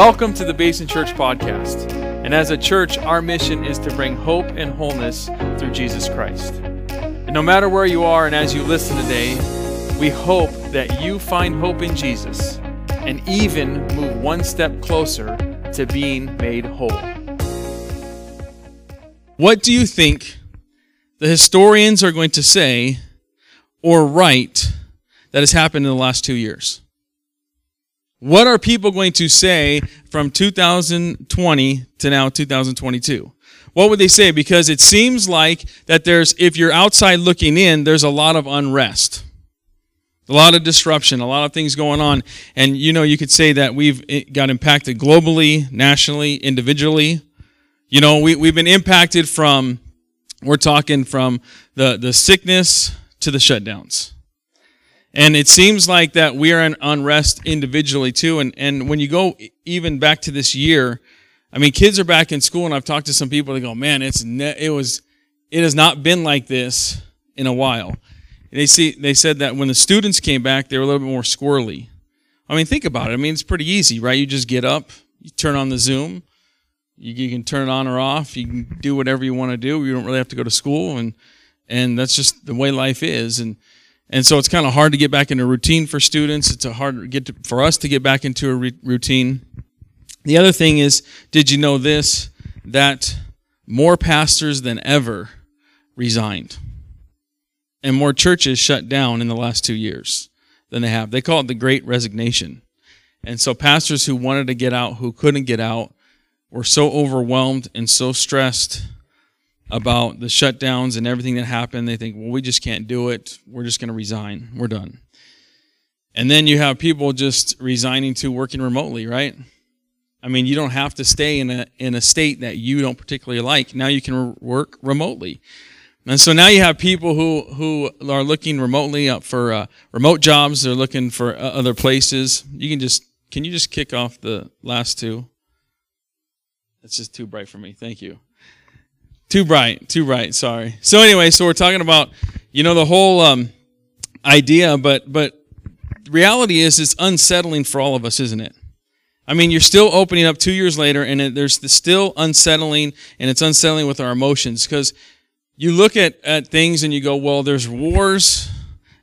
Welcome to the Basin Church Podcast. And as a church, our mission is to bring hope and wholeness through Jesus Christ. And no matter where you are and as you listen today, we hope that you find hope in Jesus and even move one step closer to being made whole. What do you think the historians are going to say or write that has happened in the last two years? What are people going to say from 2020 to now 2022? What would they say? Because it seems like that there's, if you're outside looking in, there's a lot of unrest, a lot of disruption, a lot of things going on. And you know, you could say that we've eh, got impacted globally, nationally, individually. You know, we, we've been impacted from, we're talking from the, the sickness to the shutdowns. And it seems like that we are in unrest individually too. And, and when you go even back to this year, I mean, kids are back in school and I've talked to some people that go, man, it's, ne- it was, it has not been like this in a while. They see, they said that when the students came back, they were a little bit more squirrely. I mean, think about it. I mean, it's pretty easy, right? You just get up, you turn on the Zoom, you, you can turn it on or off, you can do whatever you want to do. You don't really have to go to school and, and that's just the way life is. And, and so it's kind of hard to get back into routine for students. It's a hard get to, for us to get back into a re- routine. The other thing is, did you know this? That more pastors than ever resigned. And more churches shut down in the last two years than they have. They call it the great resignation. And so pastors who wanted to get out, who couldn't get out, were so overwhelmed and so stressed about the shutdowns and everything that happened. They think, well, we just can't do it. We're just going to resign. We're done. And then you have people just resigning to working remotely, right? I mean, you don't have to stay in a in a state that you don't particularly like. Now you can work remotely. And so now you have people who, who are looking remotely up for uh, remote jobs. They're looking for uh, other places. You can just, can you just kick off the last two? That's just too bright for me. Thank you. Too bright, too bright. Sorry. So anyway, so we're talking about, you know, the whole um, idea, but but reality is it's unsettling for all of us, isn't it? I mean, you're still opening up two years later, and it, there's the still unsettling, and it's unsettling with our emotions because you look at at things and you go, well, there's wars,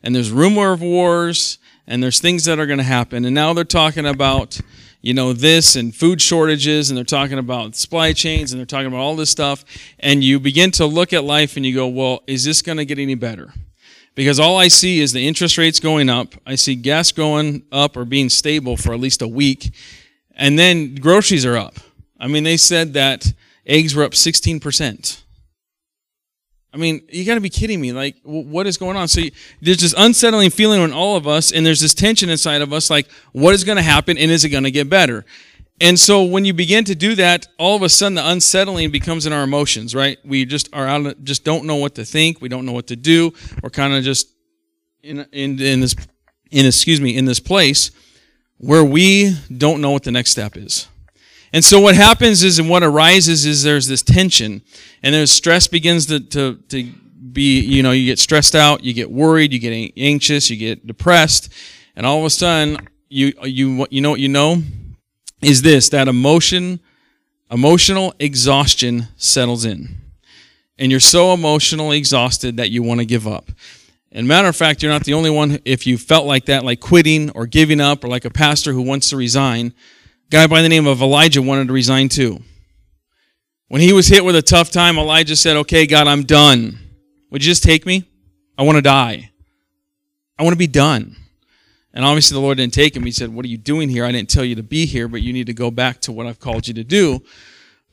and there's rumor of wars, and there's things that are going to happen, and now they're talking about you know, this and food shortages, and they're talking about supply chains, and they're talking about all this stuff, and you begin to look at life and you go, well, is this going to get any better? Because all I see is the interest rates going up. I see gas going up or being stable for at least a week. And then groceries are up. I mean, they said that eggs were up 16%. I mean, you got to be kidding me. Like, what is going on? So you, there's this unsettling feeling in all of us, and there's this tension inside of us like, what is going to happen, and is it going to get better? And so when you begin to do that, all of a sudden the unsettling becomes in our emotions, right? We just are out, of, just don't know what to think. We don't know what to do. We're kind of just in, in, in this, in, excuse me, in this place where we don't know what the next step is. And so what happens is, and what arises is there's this tension, and there's stress begins to, to, to be, you know, you get stressed out, you get worried, you get anxious, you get depressed, and all of a sudden, you, you, you know what you know? Is this, that emotion, emotional exhaustion settles in. And you're so emotionally exhausted that you want to give up. And matter of fact, you're not the only one, if you felt like that, like quitting or giving up, or like a pastor who wants to resign, guy by the name of Elijah wanted to resign too. When he was hit with a tough time, Elijah said, Okay, God, I'm done. Would you just take me? I want to die. I want to be done. And obviously, the Lord didn't take him. He said, What are you doing here? I didn't tell you to be here, but you need to go back to what I've called you to do.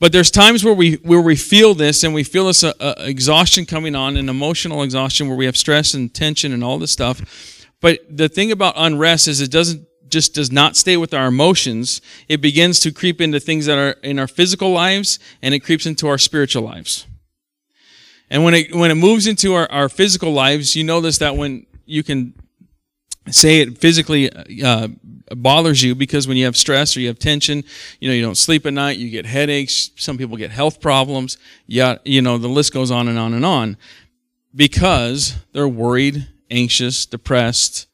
But there's times where we where we feel this and we feel this uh, uh, exhaustion coming on, an emotional exhaustion where we have stress and tension and all this stuff. But the thing about unrest is it doesn't just does not stay with our emotions. It begins to creep into things that are in our physical lives and it creeps into our spiritual lives. And when it, when it moves into our, our physical lives, you notice that when you can say it physically uh, bothers you because when you have stress or you have tension, you know, you don't sleep at night, you get headaches, some people get health problems. Yeah, you know, the list goes on and on and on because they're worried, anxious, depressed,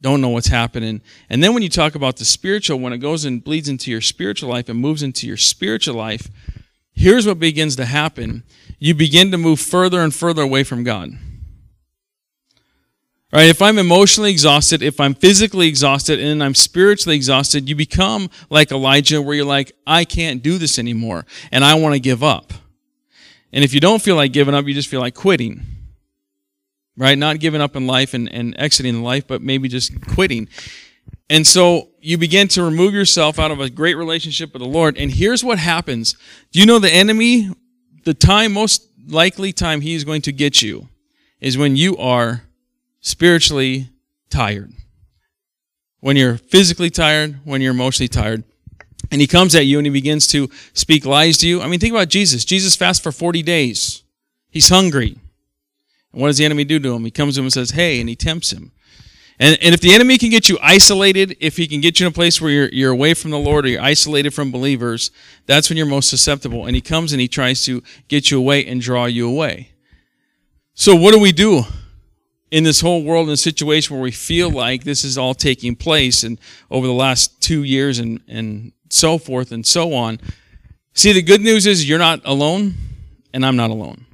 don't know what's happening. And then when you talk about the spiritual, when it goes and bleeds into your spiritual life and moves into your spiritual life, here's what begins to happen. You begin to move further and further away from God. Right, if I'm emotionally exhausted, if I'm physically exhausted, and I'm spiritually exhausted, you become like Elijah, where you're like, I can't do this anymore, and I want to give up. And if you don't feel like giving up, you just feel like quitting. Right? Not giving up in life and, and exiting life, but maybe just quitting. And so you begin to remove yourself out of a great relationship with the Lord. And here's what happens. Do you know the enemy, the time, most likely time he is going to get you is when you are spiritually tired. When you're physically tired, when you're emotionally tired. And he comes at you and he begins to speak lies to you. I mean, think about Jesus. Jesus fasts for 40 days. He's hungry. What does the enemy do to him? He comes to him and says, Hey, and he tempts him. And, and if the enemy can get you isolated, if he can get you in a place where you're, you're away from the Lord or you're isolated from believers, that's when you're most susceptible. And he comes and he tries to get you away and draw you away. So what do we do in this whole world in a situation where we feel like this is all taking place and over the last two years and, and so forth and so on? See, the good news is you're not alone and I'm not alone.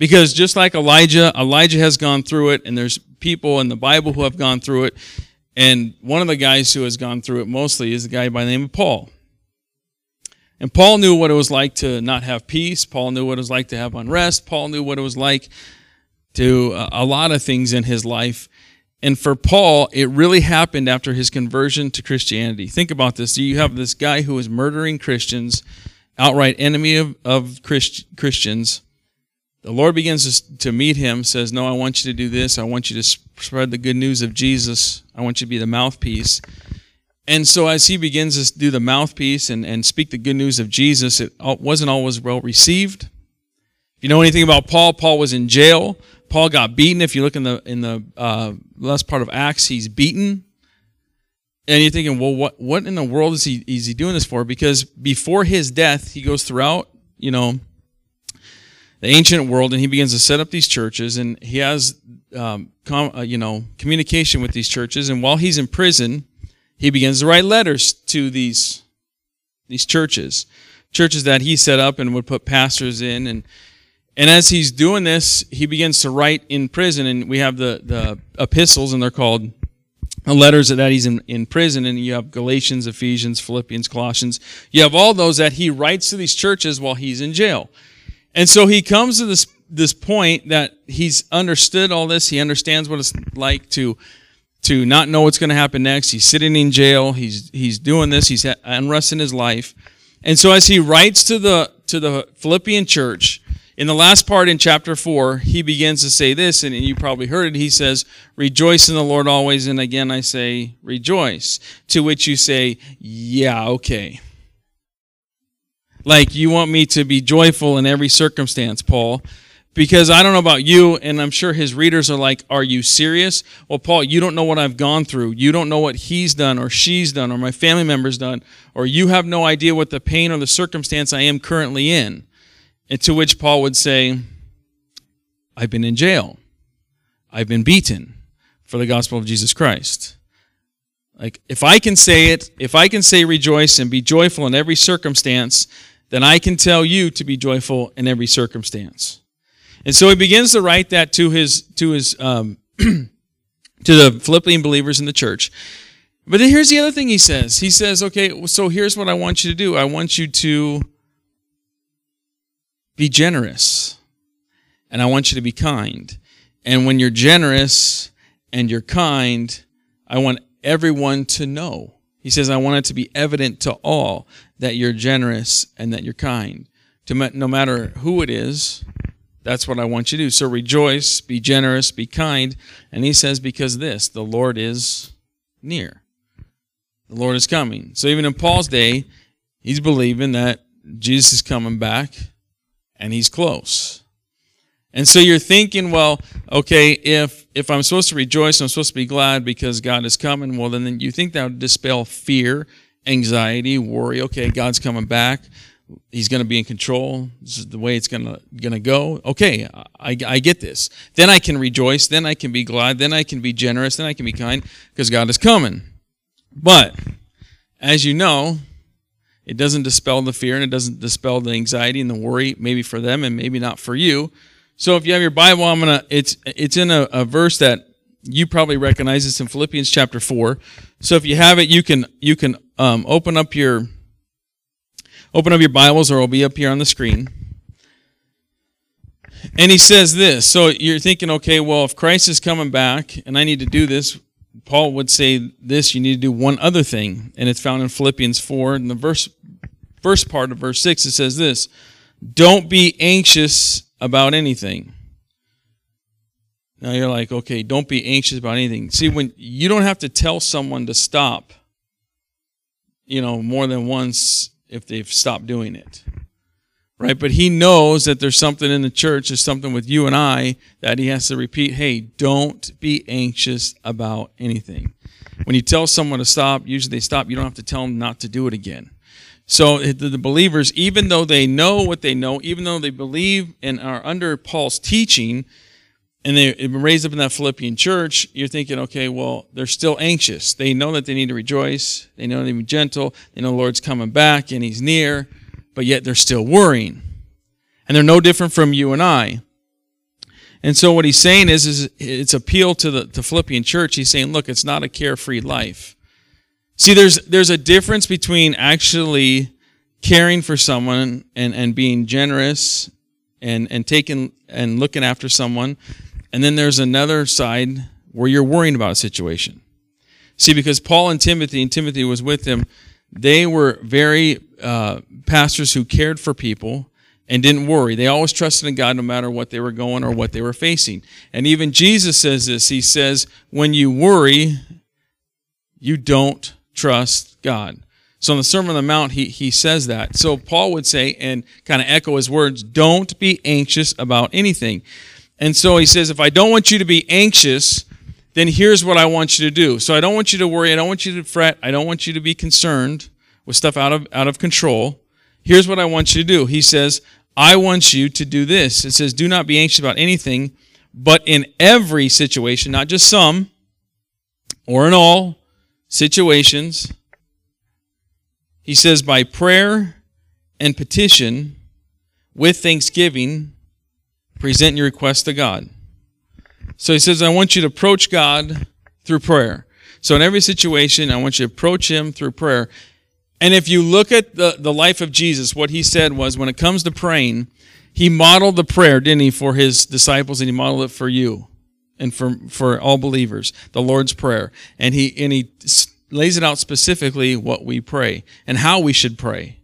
Because just like Elijah, Elijah has gone through it and there's people in the Bible who have gone through it. And one of the guys who has gone through it mostly is a guy by the name of Paul. And Paul knew what it was like to not have peace. Paul knew what it was like to have unrest. Paul knew what it was like to uh, a lot of things in his life. And for Paul, it really happened after his conversion to Christianity. Think about this. Do you have this guy who is murdering Christians, outright enemy of, of Christ, Christians. The Lord begins to meet him, says, No, I want you to do this. I want you to spread the good news of Jesus. I want you to be the mouthpiece. And so, as he begins to do the mouthpiece and, and speak the good news of Jesus, it wasn't always well received. If you know anything about Paul, Paul was in jail. Paul got beaten. If you look in the in the uh, last part of Acts, he's beaten. And you're thinking, well, what what in the world is he is he doing this for? Because before his death, he goes throughout, you know, the ancient world, and he begins to set up these churches, and he has, um, com, uh, you know, communication with these churches. And while he's in prison, he begins to write letters to these these churches, churches that he set up and would put pastors in, and and as he's doing this, he begins to write in prison, and we have the the epistles, and they're called letters that he's in, in prison, and you have Galatians, Ephesians, Philippians, Colossians. You have all those that he writes to these churches while he's in jail. And so he comes to this this point that he's understood all this. He understands what it's like to to not know what's going to happen next. He's sitting in jail. He's he's doing this. He's unrest in his life. And so as he writes to the to the Philippian church, in the last part in chapter 4, he begins to say this, and you probably heard it. He says, Rejoice in the Lord always, and again I say, Rejoice. To which you say, Yeah, okay. Like, you want me to be joyful in every circumstance, Paul. Because I don't know about you, and I'm sure his readers are like, Are you serious? Well, Paul, you don't know what I've gone through. You don't know what he's done, or she's done, or my family member's done, or you have no idea what the pain or the circumstance I am currently in. And to which Paul would say, I've been in jail. I've been beaten for the gospel of Jesus Christ. Like, if I can say it, if I can say rejoice and be joyful in every circumstance, then I can tell you to be joyful in every circumstance. And so he begins to write that to his, to his, um, to the Philippian believers in the church. But then here's the other thing he says. He says, okay, so here's what I want you to do. I want you to be generous. And I want you to be kind. And when you're generous and you're kind, I want everyone to know he says, I want it to be evident to all that you're generous and that you're kind. To no matter who it is, that's what I want you to do. So rejoice, be generous, be kind. And he says, because this, the Lord is near. The Lord is coming. So even in Paul's day, he's believing that Jesus is coming back and he's close. And so you're thinking, well, okay, if if I'm supposed to rejoice, I'm supposed to be glad because God is coming. Well, then you think that would dispel fear, anxiety, worry. Okay, God's coming back. he's going to be in control. This is the way it's going to going to go. Okay, I, I get this. Then I can rejoice. Then I can be glad. Then I can be generous. Then I can be kind because God is coming. But as you know, it doesn't dispel the fear and it doesn't dispel the anxiety and the worry, maybe for them and maybe not for you. So if you have your Bible, I'm gonna. It's it's in a, a verse that you probably recognize. It's in Philippians chapter four. So if you have it, you can you can um, open up your open up your Bibles, or it'll be up here on the screen. And he says this. So you're thinking, okay, well, if Christ is coming back and I need to do this, Paul would say this: you need to do one other thing, and it's found in Philippians four. In the verse first part of verse six, it says this: "Don't be anxious." About anything. Now you're like, okay, don't be anxious about anything. See, when you don't have to tell someone to stop, you know, more than once if they've stopped doing it. Right? But he knows that there's something in the church, there's something with you and I that he has to repeat, hey, don't be anxious about anything. When you tell someone to stop, usually they stop. You don't have to tell them not to do it again. So the believers, even though they know what they know, even though they believe and are under Paul's teaching, and they've been raised up in that Philippian church, you're thinking, okay, well, they're still anxious. They know that they need to rejoice. They know they need to be gentle. They know the Lord's coming back and He's near, but yet they're still worrying. And they're no different from you and I. And so what he's saying is, is it's appeal to the to Philippian church. He's saying, look, it's not a carefree life. See, there's there's a difference between actually caring for someone and, and being generous and, and taking and looking after someone. And then there's another side where you're worrying about a situation. See, because Paul and Timothy, and Timothy was with them, they were very uh, pastors who cared for people and didn't worry. They always trusted in God no matter what they were going or what they were facing. And even Jesus says this. He says, when you worry, you don't trust God. So in the Sermon on the Mount, he, he says that. So Paul would say, and kind of echo his words, don't be anxious about anything. And so he says, if I don't want you to be anxious, then here's what I want you to do. So I don't want you to worry. I don't want you to fret. I don't want you to be concerned with stuff out of, out of control. Here's what I want you to do. He says, I want you to do this. It says, do not be anxious about anything, but in every situation, not just some or in all, situations, he says, by prayer and petition with thanksgiving, present your request to God. So he says, I want you to approach God through prayer. So in every situation, I want you to approach him through prayer. And if you look at the, the life of Jesus, what he said was when it comes to praying, he modeled the prayer, didn't he, for his disciples, and he modeled it for you and for, for all believers, the Lord's Prayer. And he, and he lays it out specifically what we pray and how we should pray.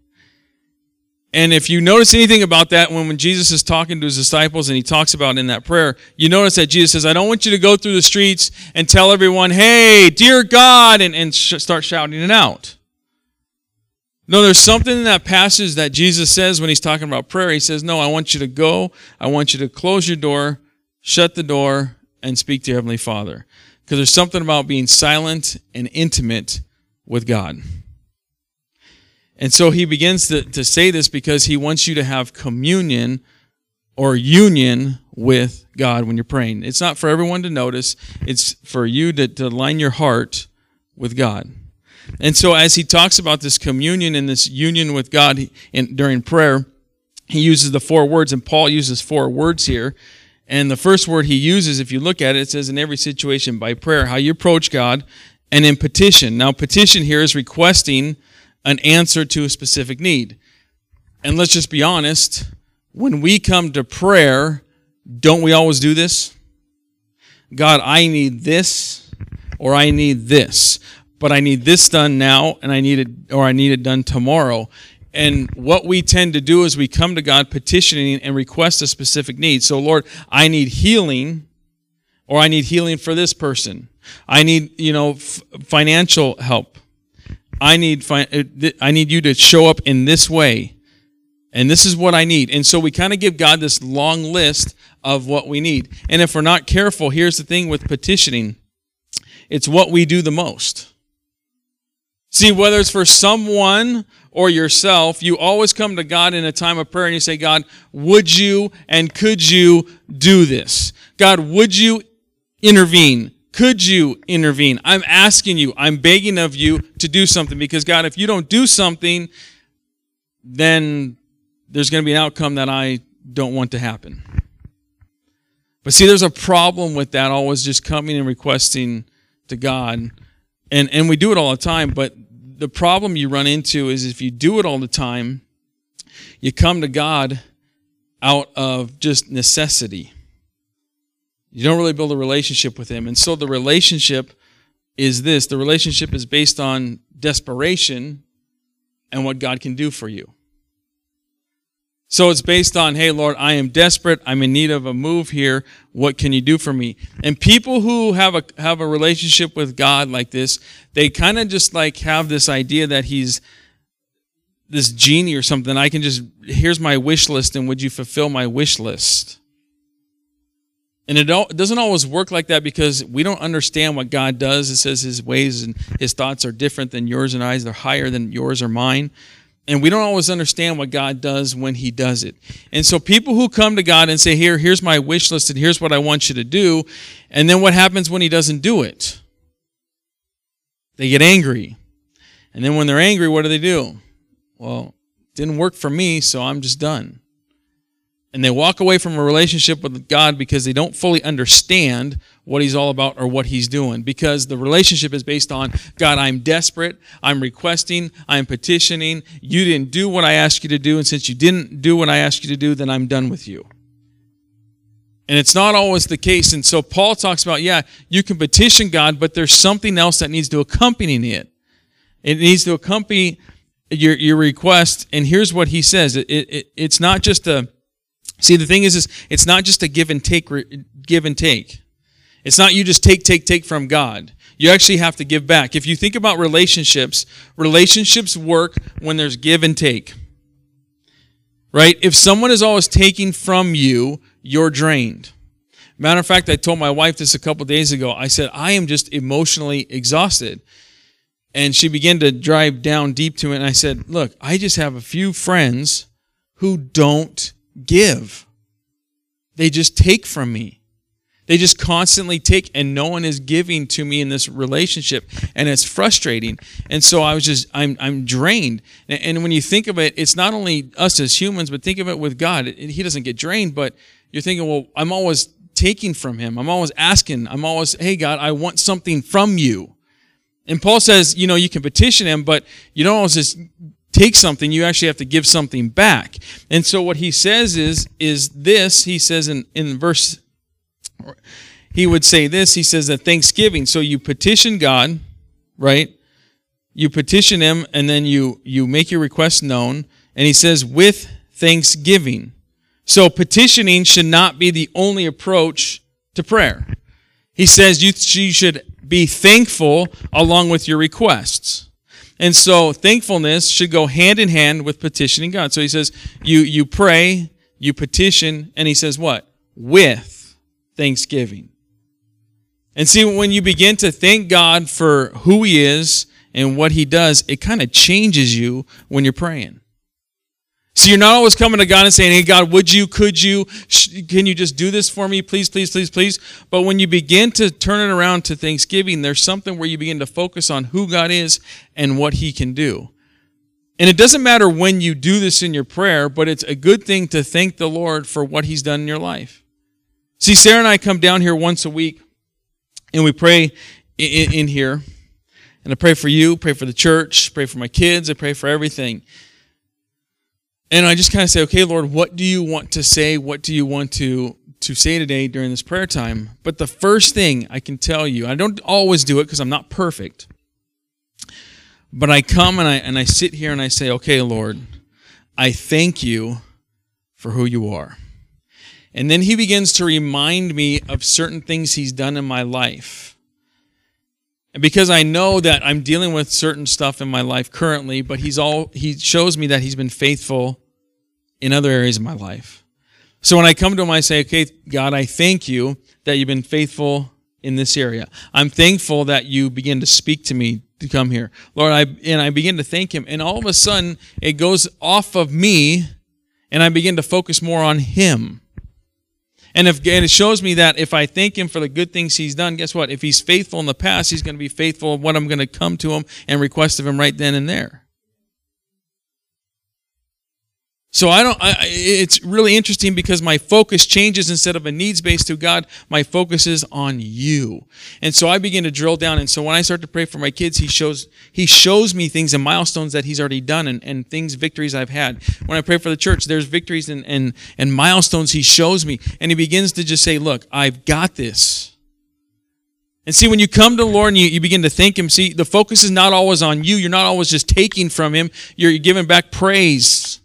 And if you notice anything about that, when, when Jesus is talking to his disciples and he talks about in that prayer, you notice that Jesus says, I don't want you to go through the streets and tell everyone, hey, dear God, and, and sh- start shouting it out. No, there's something in that passage that Jesus says when he's talking about prayer. He says, No, I want you to go. I want you to close your door, shut the door, and speak to Heavenly Father. Because there's something about being silent and intimate with God. And so he begins to, to say this because he wants you to have communion or union with God when you're praying. It's not for everyone to notice, it's for you to, to line your heart with God. And so as he talks about this communion and this union with God in, during prayer, he uses the four words, and Paul uses four words here. And the first word he uses, if you look at it, it says in every situation by prayer, how you approach God, and in petition. Now, petition here is requesting an answer to a specific need. And let's just be honest, when we come to prayer, don't we always do this? God, I need this, or I need this, but I need this done now, and I need it, or I need it done tomorrow. And what we tend to do is we come to God petitioning and request a specific need. So, Lord, I need healing, or I need healing for this person. I need, you know, f- financial help. I need, fi- uh, I need you to show up in this way. And this is what I need. And so we kind of give God this long list of what we need. And if we're not careful, here's the thing with petitioning it's what we do the most. See, whether it's for someone or yourself, you always come to God in a time of prayer and you say, God, would you and could you do this? God, would you intervene? Could you intervene? I'm asking you, I'm begging of you to do something because God, if you don't do something, then there's going to be an outcome that I don't want to happen. But see, there's a problem with that always just coming and requesting to God. And, and we do it all the time, but the problem you run into is if you do it all the time, you come to God out of just necessity. You don't really build a relationship with Him. And so the relationship is this the relationship is based on desperation and what God can do for you. So it's based on, hey, Lord, I am desperate. I'm in need of a move here. What can you do for me? And people who have a, have a relationship with God like this, they kind of just like have this idea that he's this genie or something. I can just, here's my wish list and would you fulfill my wish list? And it, doesn't always work like that because we don't understand what God does. It says his ways and his thoughts are different than yours and I's. They're higher than yours or mine. And we don't always understand what God does when He does it. And so people who come to God and say, Here, here's my wish list and here's what I want you to do, and then what happens when He doesn't do it? They get angry. And then when they're angry, what do they do? Well, didn't work for me, so I'm just done and they walk away from a relationship with God because they don't fully understand what He's all about or what He's doing. Because the relationship is based on God, I'm desperate, I'm requesting, I'm petitioning. You didn't do what I asked you to do, and since you didn't do what I asked you to do, then I'm done with you. And it's not always the case. And so Paul talks about, yeah, you can petition God, but there's something else that needs to accompany it. It needs to accompany your, your request. And here's what he says it, it, it's not just a See, the thing is, is it's not just a give and take, give and take. It's not you just take, take, take from God. You actually have to give back. If you think about relationships, relationships work when there's give and take. Right? If someone is always taking from you, you're drained. Matter of fact, I told my wife this a couple days ago. I said, I am just emotionally exhausted. And she began to drive down deep to it. And I said, Look, I just have a few friends who don't give. They just take from me. They just constantly take, and no one is giving to me in this relationship, and it's frustrating. And so I was just, I'm, I'm drained. And when you think of it, it's not only us as humans, but think of it with God. He doesn't get drained, but you're thinking, well, I'm always taking from Him. I'm always asking. I'm always, hey, God, I want something from you. And Paul says, you know, you can petition Him, but you don't always just take something, you actually have to give something back. And so what he says is, is this, he says in, in verse, he would say this, he says that thanksgiving. So you petition God, right? You petition him and then you, you make your request known. And he says with thanksgiving. So petitioning should not be the only approach to prayer. He says you, should be thankful along with your requests. And so thankfulness should go hand in hand with petitioning God. So he says, you, you pray, you petition, and he says what? With thanksgiving. And see, when you begin to thank God for who he is and what he does, it kind of changes you when you're praying. So you're not always coming to God and saying, Hey, God, would you, could you, can you just do this for me? Please, please, please, please. But when you begin to turn it around to Thanksgiving, there's something where you begin to focus on who God is and what He can do. And it doesn't matter when you do this in your prayer, but it's a good thing to thank the Lord for what He's done in your life. See, Sarah and I come down here once a week and we pray in, in here. And I pray for you, pray for the church, pray for my kids, I pray for everything. And I just kind of say, okay, Lord, what do you want to say? What do you want to, to say today during this prayer time? But the first thing I can tell you, I don't always do it because I'm not perfect. But I come and I, and I sit here and I say, okay, Lord, I thank you for who you are. And then he begins to remind me of certain things he's done in my life. And because I know that I'm dealing with certain stuff in my life currently, but he's all he shows me that he's been faithful in other areas of my life. So when I come to him, I say, okay, God, I thank you that you've been faithful in this area. I'm thankful that you begin to speak to me to come here. Lord, I and I begin to thank him and all of a sudden it goes off of me and I begin to focus more on him. And if and it shows me that if I thank him for the good things he's done, guess what? If he's faithful in the past, he's going to be faithful of what I'm going to come to him and request of him right then and there. So I don't. I, it's really interesting because my focus changes instead of a needs based to God. My focus is on you, and so I begin to drill down. And so when I start to pray for my kids, He shows He shows me things and milestones that He's already done, and, and things victories I've had. When I pray for the church, there's victories and and and milestones He shows me, and He begins to just say, "Look, I've got this." And see, when you come to the Lord and you, you begin to thank Him, see, the focus is not always on you. You're not always just taking from Him. You're giving back praise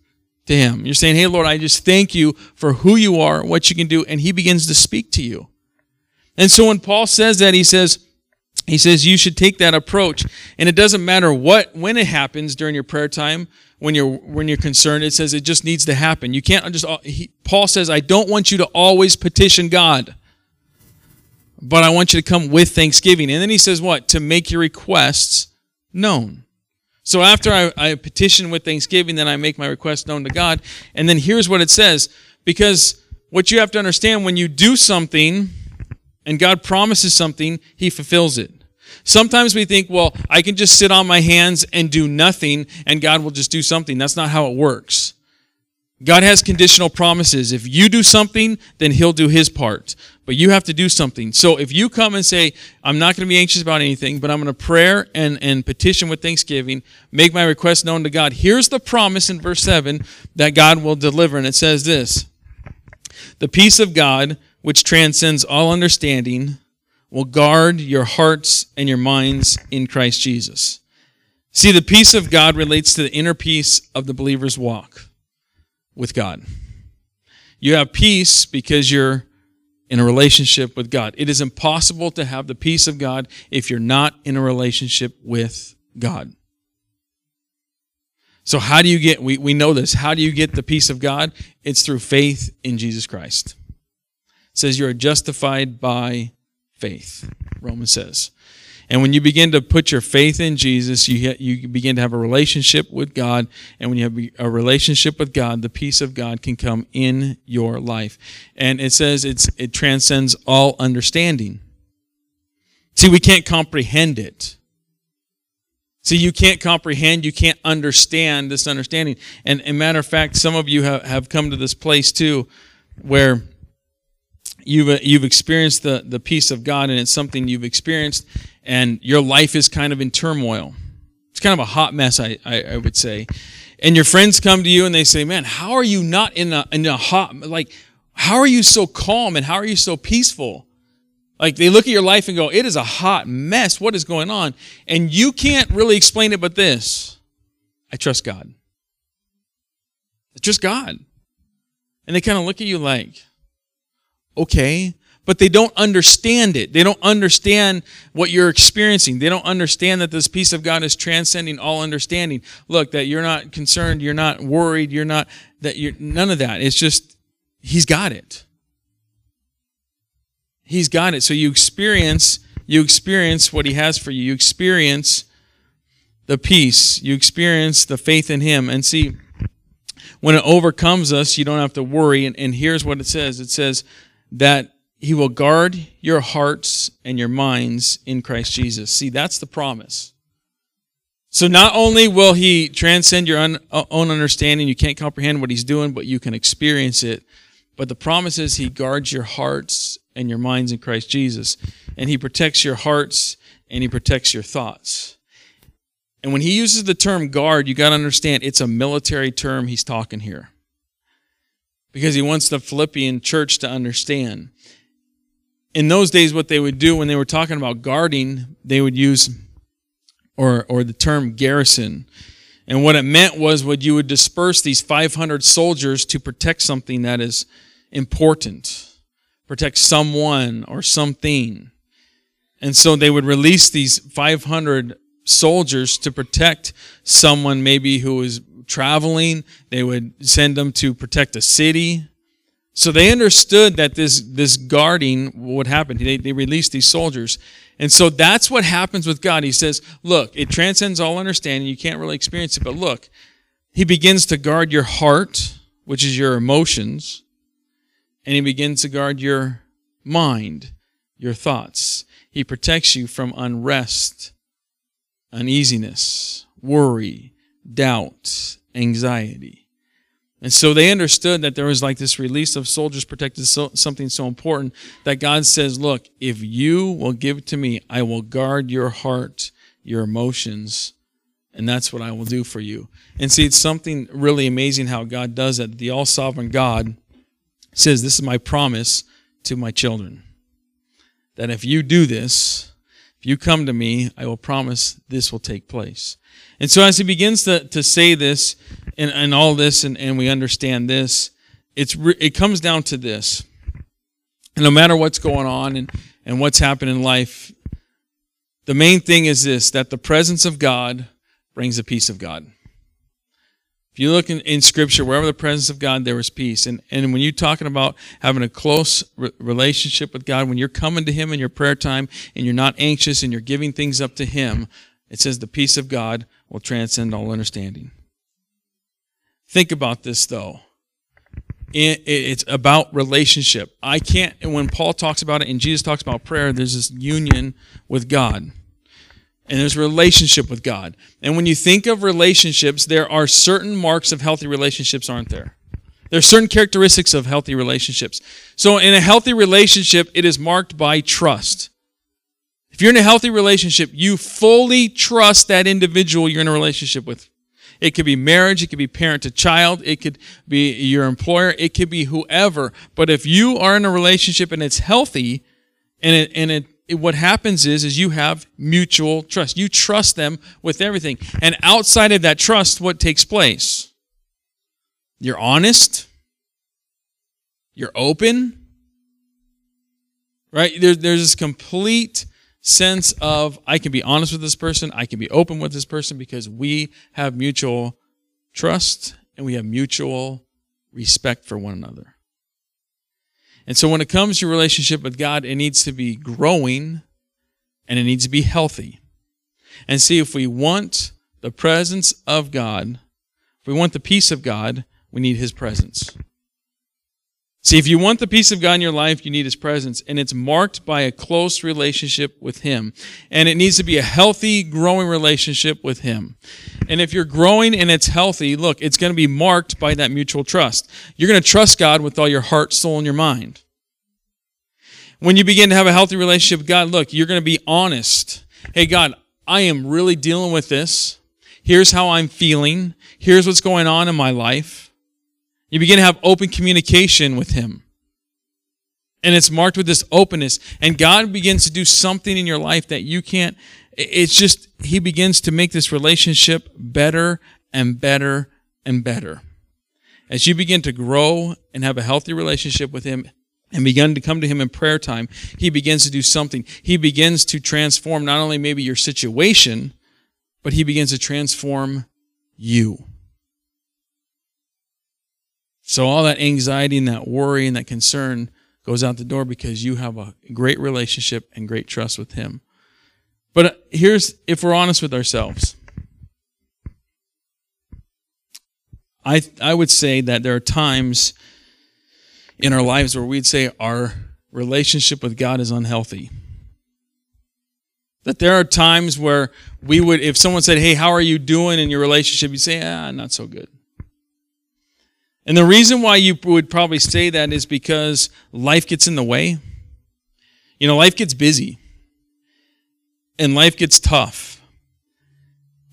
to Him. You're saying, Hey, Lord, I just thank you for who you are, what you can do. And He begins to speak to you. And so when Paul says that, he says, he says you should take that approach. And it doesn't matter what when it happens during your prayer time, when you're when you're concerned, it says it just needs to happen. You can't just he, Paul says, I don't want you to always petition God. But I want you to come with thanksgiving. And then he says what? To make your requests known. So after I, I petition with thanksgiving, then I make my request known to God. And then here's what it says. Because what you have to understand when you do something and God promises something, He fulfills it. Sometimes we think, well, I can just sit on my hands and do nothing and God will just do something. That's not how it works. God has conditional promises. If you do something, then He'll do His part. But you have to do something. So if you come and say, I'm not going to be anxious about anything, but I'm going to prayer and, and petition with thanksgiving, make my request known to God, here's the promise in verse 7 that God will deliver. And it says this The peace of God, which transcends all understanding, will guard your hearts and your minds in Christ Jesus. See, the peace of God relates to the inner peace of the believer's walk with God. You have peace because you're in a relationship with God. It is impossible to have the peace of God if you're not in a relationship with God. So, how do you get, we, we know this, how do you get the peace of God? It's through faith in Jesus Christ. It says you are justified by faith, Romans says. And when you begin to put your faith in Jesus, you, you begin to have a relationship with God. And when you have a relationship with God, the peace of God can come in your life. And it says it's, it transcends all understanding. See, we can't comprehend it. See, you can't comprehend, you can't understand this understanding. And, and matter of fact, some of you have, have come to this place too where you've, you've experienced the, the peace of God and it's something you've experienced and your life is kind of in turmoil. It's kind of a hot mess, I, I, I would say. And your friends come to you and they say, man, how are you not in a, in a hot, like, how are you so calm and how are you so peaceful? Like they look at your life and go, it is a hot mess. What is going on? And you can't really explain it but this. I trust God. I trust God. And they kind of look at you like, okay, but they don't understand it. They don't understand what you're experiencing. They don't understand that this peace of God is transcending all understanding. Look, that you're not concerned, you're not worried, you're not, that you're, none of that. It's just, He's got it. He's got it. So you experience, you experience what He has for you. You experience the peace. You experience the faith in Him. And see, when it overcomes us, you don't have to worry. And, and here's what it says it says that he will guard your hearts and your minds in Christ Jesus. See, that's the promise. So not only will he transcend your uh, own understanding, you can't comprehend what he's doing, but you can experience it. But the promise is he guards your hearts and your minds in Christ Jesus. And he protects your hearts and he protects your thoughts. And when he uses the term guard, you got to understand it's a military term he's talking here. Because he wants the Philippian church to understand in those days, what they would do when they were talking about guarding, they would use or or the term garrison. And what it meant was what you would disperse these 500 soldiers to protect something that is important, protect someone or something. And so they would release these 500 soldiers to protect someone maybe who was traveling. They would send them to protect a city So they understood that this, this guarding would happen. They, they released these soldiers. And so that's what happens with God. He says, look, it transcends all understanding. You can't really experience it, but look, he begins to guard your heart, which is your emotions, and he begins to guard your mind, your thoughts. He protects you from unrest, uneasiness, worry, doubt, anxiety. And so they understood that there was like this release of soldiers protected so, something so important that God says, look, if you will give to me, I will guard your heart, your emotions, and that's what I will do for you. And see, it's something really amazing how God does that. The all sovereign God says, This is my promise to my children. That if you do this, if you come to me, I will promise this will take place. And so as he begins to, to say this and, and all this, and, and we understand this, it's it comes down to this. And no matter what's going on and, and what's happening in life, the main thing is this that the presence of God brings the peace of God. If you look in, in Scripture, wherever the presence of God, there is peace. And, and when you're talking about having a close re- relationship with God, when you're coming to Him in your prayer time and you're not anxious and you're giving things up to Him, it says the peace of God will transcend all understanding. Think about this, though. It, it's about relationship. I can't, when Paul talks about it and Jesus talks about prayer, there's this union with God and there's relationship with God. And when you think of relationships, there are certain marks of healthy relationships, aren't there? There are certain characteristics of healthy relationships. So in a healthy relationship, it is marked by trust. If you're in a healthy relationship, you fully trust that individual you're in a relationship with. It could be marriage, it could be parent to child, it could be your employer, it could be whoever. But if you are in a relationship and it's healthy and it, and it what happens is is you have mutual trust. You trust them with everything. And outside of that trust, what takes place? You're honest. You're open. Right? There, there's this complete sense of I can be honest with this person, I can be open with this person because we have mutual trust and we have mutual respect for one another. And so when it comes to your relationship with God, it needs to be growing and it needs to be healthy. And see, if we want the presence of God, if we want the peace of God, we need His presence. See, if you want the peace of God in your life, you need His presence. And it's marked by a close relationship with Him. And it needs to be a healthy, growing relationship with Him. And if you're growing and it's healthy, look, it's going to be marked by that mutual trust. You're going to trust God with all your heart, soul, and your mind. When you begin to have a healthy relationship with God, look, you're going to be honest. Hey, God, I am really dealing with this. Here's how I'm feeling. Here's what's going on in my life. You begin to have open communication with Him. And it's marked with this openness. And God begins to do something in your life that you can't. It's just, He begins to make this relationship better and better and better. As you begin to grow and have a healthy relationship with Him and begin to come to Him in prayer time, He begins to do something. He begins to transform not only maybe your situation, but He begins to transform you. So all that anxiety and that worry and that concern goes out the door because you have a great relationship and great trust with Him. But uh, here's, if we're honest with ourselves, I, I would say that there are times in our lives where we'd say our relationship with God is unhealthy. That there are times where we would, if someone said, Hey, how are you doing in your relationship? You'd say, Ah, not so good. And the reason why you would probably say that is because life gets in the way. You know, life gets busy and life gets tough.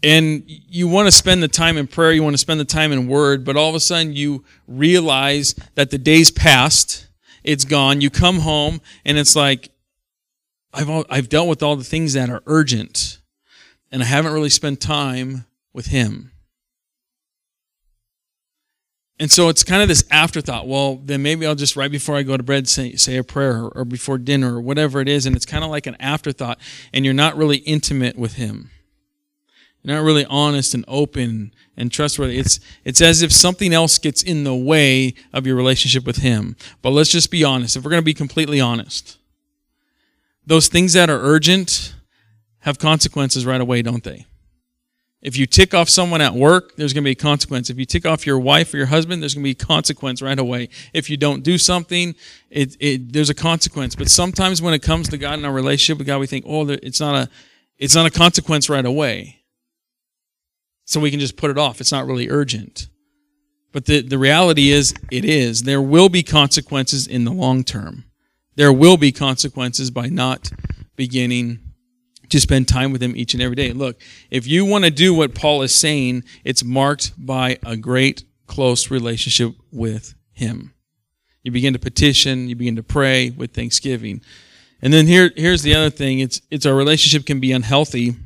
And you want to spend the time in prayer, you want to spend the time in word, but all of a sudden you realize that the day's passed, it's gone. You come home and it's like, I've, all, I've dealt with all the things that are urgent and I haven't really spent time with Him. And so it's kind of this afterthought. Well, then maybe I'll just right before I go to bed say say a prayer or, or before dinner or whatever it is, and it's kind of like an afterthought, and you're not really intimate with Him. You're not really honest and open and trustworthy. It's, it's as if something else gets in the way of your relationship with Him. But let's just be honest. If we're going to be completely honest, those things that are urgent have consequences right away, don't they? If you tick off someone at work, there's going to be a consequence. If you tick off your wife or your husband, there's going to be a consequence right away. If you don't do something, it, it, there's a consequence. But sometimes when it comes to God and our relationship with God, we think, oh, it's not a, it's not a consequence right away. So we can just put it off. It's not really urgent. But the, the reality is, it is. There will be consequences in the long term. There will be consequences by not beginning to spend time with him each and every day. Look, if you want to do what Paul is saying, it's marked by a great close relationship with him. You begin to petition, you begin to pray with thanksgiving. And then here, here's the other thing. It's, it's our relationship can be unhealthy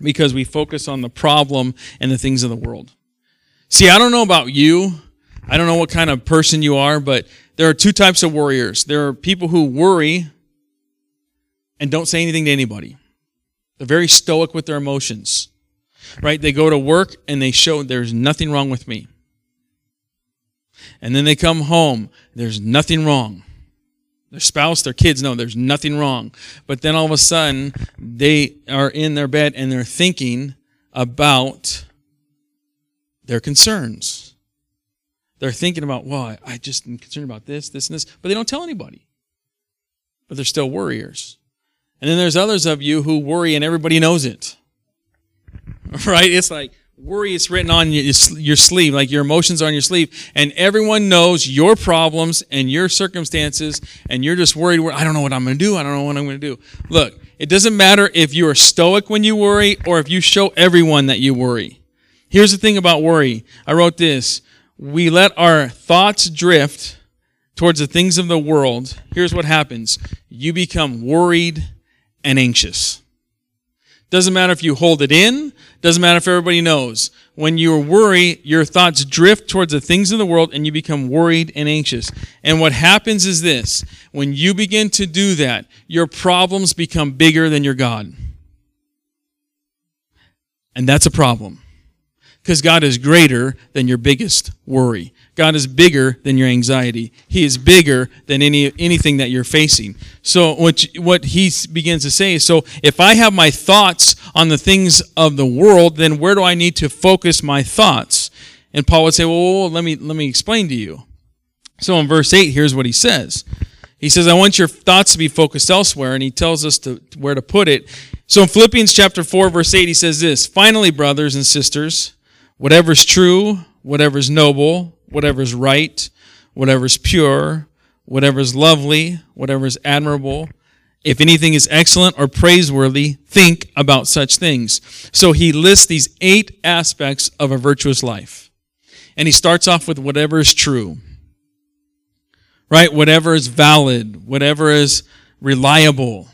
because we focus on the problem and the things of the world. See, I don't know about you. I don't know what kind of person you are, but there are two types of warriors. There are people who worry and don't say anything to anybody. They're very stoic with their emotions, right? They go to work and they show there's nothing wrong with me. And then they come home, there's nothing wrong. Their spouse, their kids know there's nothing wrong. But then all of a sudden, they are in their bed and they're thinking about their concerns. They're thinking about, well, I just am concerned about this, this, and this, but they don't tell anybody. But they're still worriers. And then there's others of you who worry and everybody knows it. Right? It's like worry is written on your sleeve, like your emotions are on your sleeve, and everyone knows your problems and your circumstances, and you're just worried. I don't know what I'm going to do. I don't know what I'm going to do. Look, it doesn't matter if you are stoic when you worry or if you show everyone that you worry. Here's the thing about worry. I wrote this. We let our thoughts drift towards the things of the world. Here's what happens. You become worried and anxious. Doesn't matter if you hold it in, doesn't matter if everybody knows. When you worry, your thoughts drift towards the things of the world and you become worried and anxious. And what happens is this when you begin to do that, your problems become bigger than your God. And that's a problem. Because God is greater than your biggest worry. God is bigger than your anxiety. He is bigger than any anything that you're facing. So what what he begins to say is so if I have my thoughts on the things of the world, then where do I need to focus my thoughts? And Paul would say, "Well, let me let me explain to you." So in verse 8, here's what he says. He says, "I want your thoughts to be focused elsewhere," and he tells us to where to put it. So in Philippians chapter 4 verse 8, he says this, "Finally, brothers and sisters, whatever is true, whatever is noble, whatever is right, whatever is pure, whatever is lovely, whatever is admirable, if anything is excellent or praiseworthy, think about such things. So he lists these eight aspects of a virtuous life. And he starts off with whatever is true, right? Whatever is valid, whatever is reliable,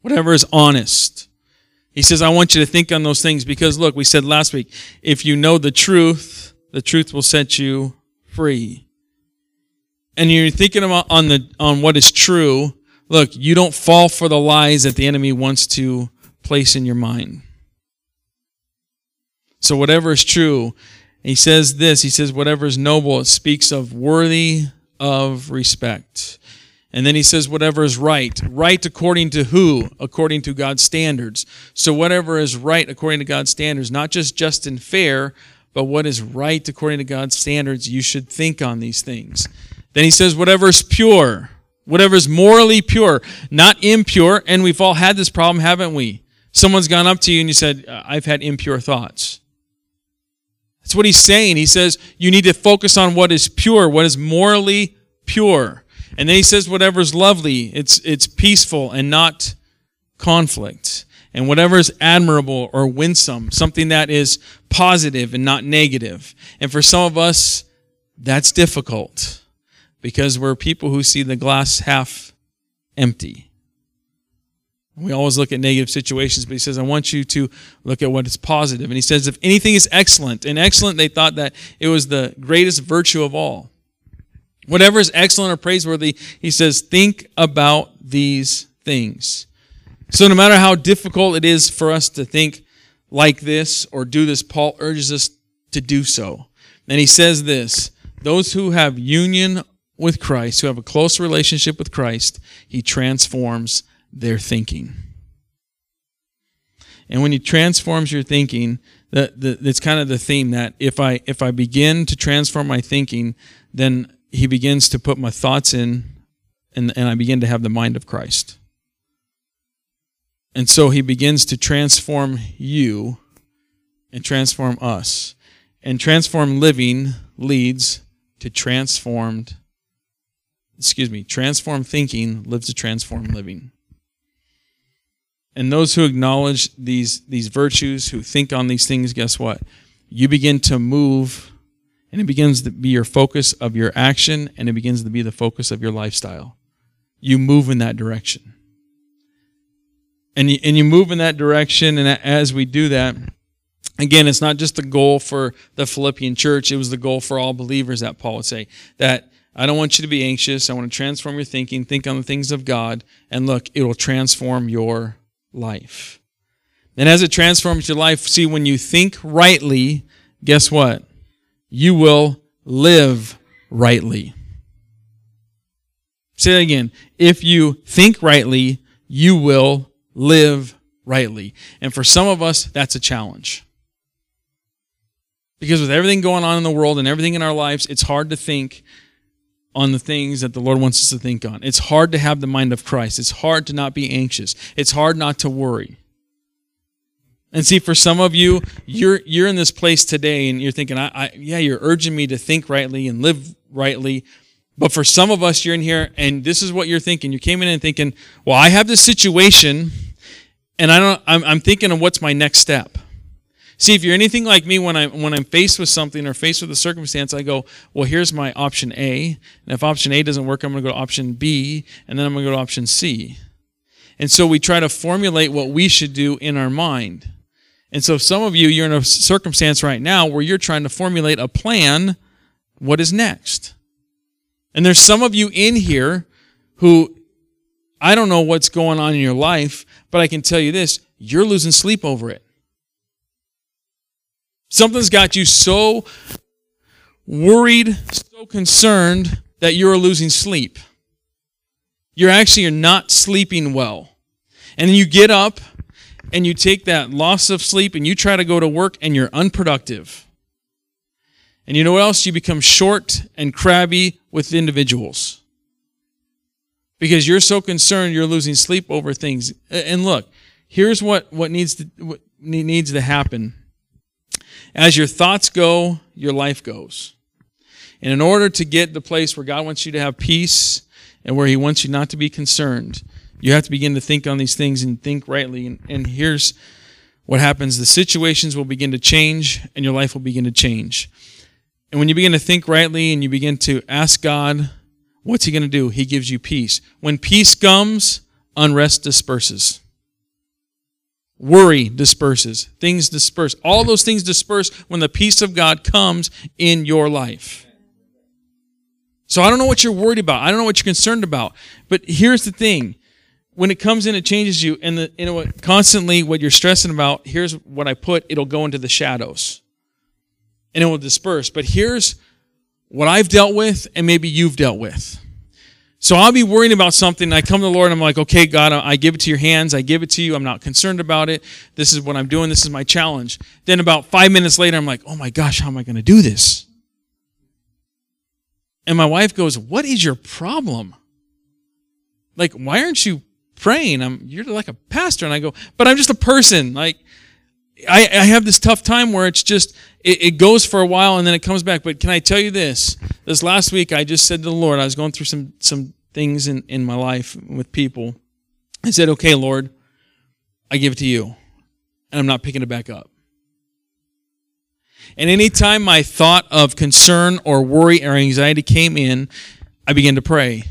whatever is honest. He says, I want you to think on those things because look, we said last week, if you know the truth, the truth will set you free. And you're thinking about on the on what is true. Look, you don't fall for the lies that the enemy wants to place in your mind. So whatever is true, he says this, he says whatever is noble, it speaks of worthy of respect. And then he says whatever is right. Right according to who? According to God's standards. So whatever is right according to God's standards, not just just and fair, but what is right according to God's standards, you should think on these things. Then he says, whatever is pure, whatever is morally pure, not impure. And we've all had this problem, haven't we? Someone's gone up to you and you said, uh, I've had impure thoughts. That's what he's saying. He says, you need to focus on what is pure, what is morally pure. And then he says, whatever is lovely, it's, it's peaceful and not conflict and whatever is admirable or winsome, something that is positive and not negative. And for some of us, that's difficult because we're people who see the glass half empty. We always look at negative situations, but he says, I want you to look at what is positive. And he says, if anything is excellent, and excellent, they thought that it was the greatest virtue of all. Whatever is excellent or praiseworthy, he says, think about these things. So no matter how difficult it is for us to think like this or do this, Paul urges us to do so. And he says this those who have union with Christ, who have a close relationship with Christ, he transforms their thinking. And when he transforms your thinking, that that's kind of the theme that if I if I begin to transform my thinking, then he begins to put my thoughts in and, and I begin to have the mind of Christ. And so he begins to transform you and transform us. And transform living leads to transformed, excuse me, transform thinking lives to transform living. And those who acknowledge these, these virtues, who think on these things, guess what? You begin to move, and it begins to be your focus of your action, and it begins to be the focus of your lifestyle. You move in that direction. And you, and you move in that direction, and as we do that, again, it's not just the goal for the Philippian church, it was the goal for all believers that Paul would say that I don't want you to be anxious. I want to transform your thinking. Think on the things of God. And look, it will transform your life. And as it transforms your life, see, when you think rightly, guess what? You will live rightly. Say that again. If you think rightly, you will live rightly. And for some of us, that's a challenge. Because with everything going on in the world and everything in our lives, it's hard to think on the things that the Lord wants us to think on. It's hard to have the mind of Christ. It's hard to not be anxious. It's hard not to worry. And see, for some of you, you're you're in this place today, and you're thinking, I, I, yeah, you're urging me to think rightly and live rightly. But for some of us, you're in here, and this is what you're thinking. You came in and thinking, well, I have this situation, and I don't. I'm, I'm thinking of what's my next step. See, if you're anything like me, when I'm when I'm faced with something or faced with a circumstance, I go, well, here's my option A, and if option A doesn't work, I'm going to go to option B, and then I'm going to go to option C. And so we try to formulate what we should do in our mind. And so some of you, you're in a circumstance right now where you're trying to formulate a plan. What is next? And there's some of you in here who I don't know what's going on in your life, but I can tell you this: you're losing sleep over it. Something's got you so worried, so concerned that you're losing sleep. You're actually you're not sleeping well. And then you get up and you take that loss of sleep and you try to go to work and you're unproductive. And you know what else? You become short and crabby with individuals. Because you're so concerned you're losing sleep over things. And look, here's what, what needs to what needs to happen as your thoughts go, your life goes. And in order to get the place where God wants you to have peace and where He wants you not to be concerned, you have to begin to think on these things and think rightly. And, and here's what happens the situations will begin to change and your life will begin to change. And when you begin to think rightly and you begin to ask God, what's He going to do? He gives you peace. When peace comes, unrest disperses. Worry disperses. Things disperse. All those things disperse when the peace of God comes in your life. So I don't know what you're worried about. I don't know what you're concerned about. But here's the thing. When it comes in, it changes you. And the, you know what, constantly what you're stressing about, here's what I put, it'll go into the shadows. And it will disperse. But here's what I've dealt with and maybe you've dealt with. So I'll be worrying about something. I come to the Lord and I'm like, okay, God, I give it to your hands. I give it to you. I'm not concerned about it. This is what I'm doing. This is my challenge. Then about five minutes later, I'm like, oh my gosh, how am I going to do this? And my wife goes, what is your problem? Like, why aren't you praying? I'm, you're like a pastor. And I go, but I'm just a person. Like, I, I have this tough time where it's just, it, it goes for a while and then it comes back. But can I tell you this? This last week, I just said to the Lord, I was going through some, some things in, in my life with people. I said, okay, Lord, I give it to you. And I'm not picking it back up. And anytime my thought of concern or worry or anxiety came in, I began to pray.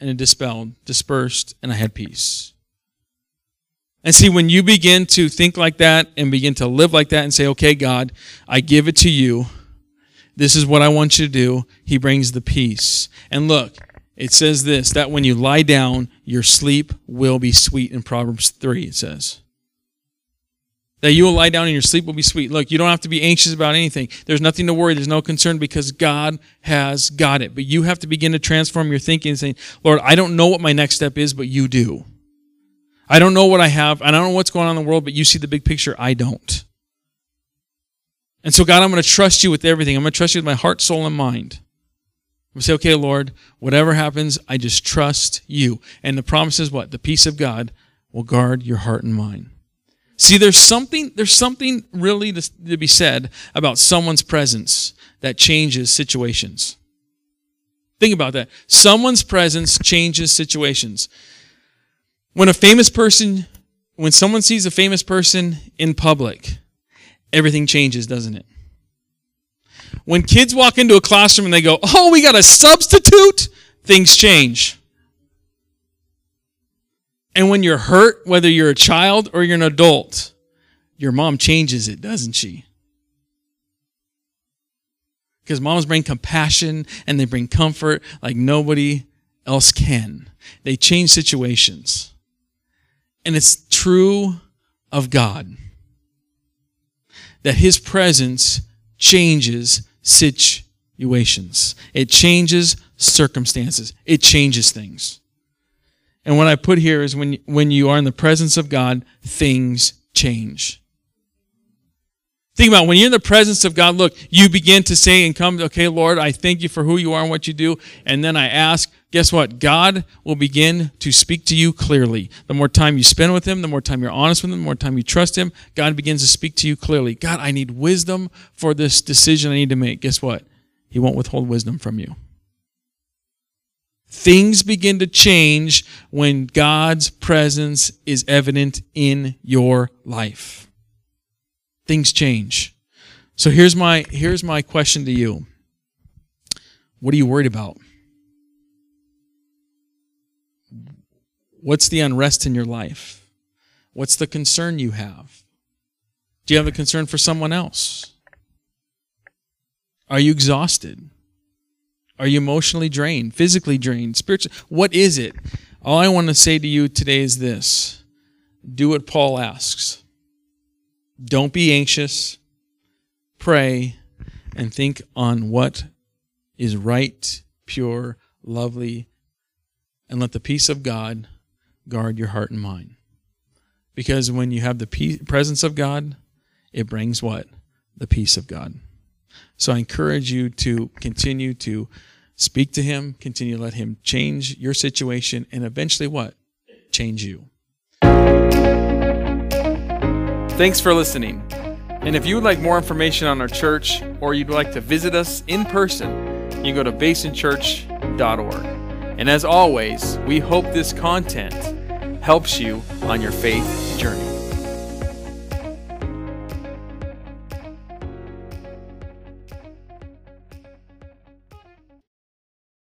And it dispelled, dispersed, and I had peace. And see, when you begin to think like that and begin to live like that and say, okay, God, I give it to you. This is what I want you to do. He brings the peace. And look, it says this that when you lie down, your sleep will be sweet in Proverbs 3, it says. That you will lie down and your sleep will be sweet. Look, you don't have to be anxious about anything. There's nothing to worry. There's no concern because God has got it. But you have to begin to transform your thinking and saying, Lord, I don't know what my next step is, but you do. I don't know what I have. I don't know what's going on in the world, but you see the big picture. I don't. And so, God, I'm going to trust you with everything. I'm going to trust you with my heart, soul, and mind. I'm going to say, okay, Lord, whatever happens, I just trust you. And the promise is what? The peace of God will guard your heart and mind. See, there's something, there's something really to, to be said about someone's presence that changes situations. Think about that. Someone's presence changes situations. When a famous person, when someone sees a famous person in public, everything changes, doesn't it? When kids walk into a classroom and they go, Oh, we got a substitute, things change. And when you're hurt, whether you're a child or you're an adult, your mom changes it, doesn't she? Because moms bring compassion and they bring comfort like nobody else can. They change situations. And it's true of God that His presence changes situations, it changes circumstances, it changes things. And what I put here is when, when you are in the presence of God, things change. Think about it. when you're in the presence of God, look, you begin to say and come, okay, Lord, I thank you for who you are and what you do. And then I ask, guess what? God will begin to speak to you clearly. The more time you spend with Him, the more time you're honest with Him, the more time you trust Him, God begins to speak to you clearly. God, I need wisdom for this decision I need to make. Guess what? He won't withhold wisdom from you. Things begin to change when God's presence is evident in your life. Things change. So here's my here's my question to you. What are you worried about? What's the unrest in your life? What's the concern you have? Do you have a concern for someone else? Are you exhausted? Are you emotionally drained, physically drained, spiritually? What is it? All I want to say to you today is this do what Paul asks. Don't be anxious, pray, and think on what is right, pure, lovely, and let the peace of God guard your heart and mind. Because when you have the peace, presence of God, it brings what? The peace of God. So I encourage you to continue to Speak to him, continue to let him change your situation, and eventually what? Change you. Thanks for listening. And if you would like more information on our church or you'd like to visit us in person, you can go to basinchurch.org. And as always, we hope this content helps you on your faith journey.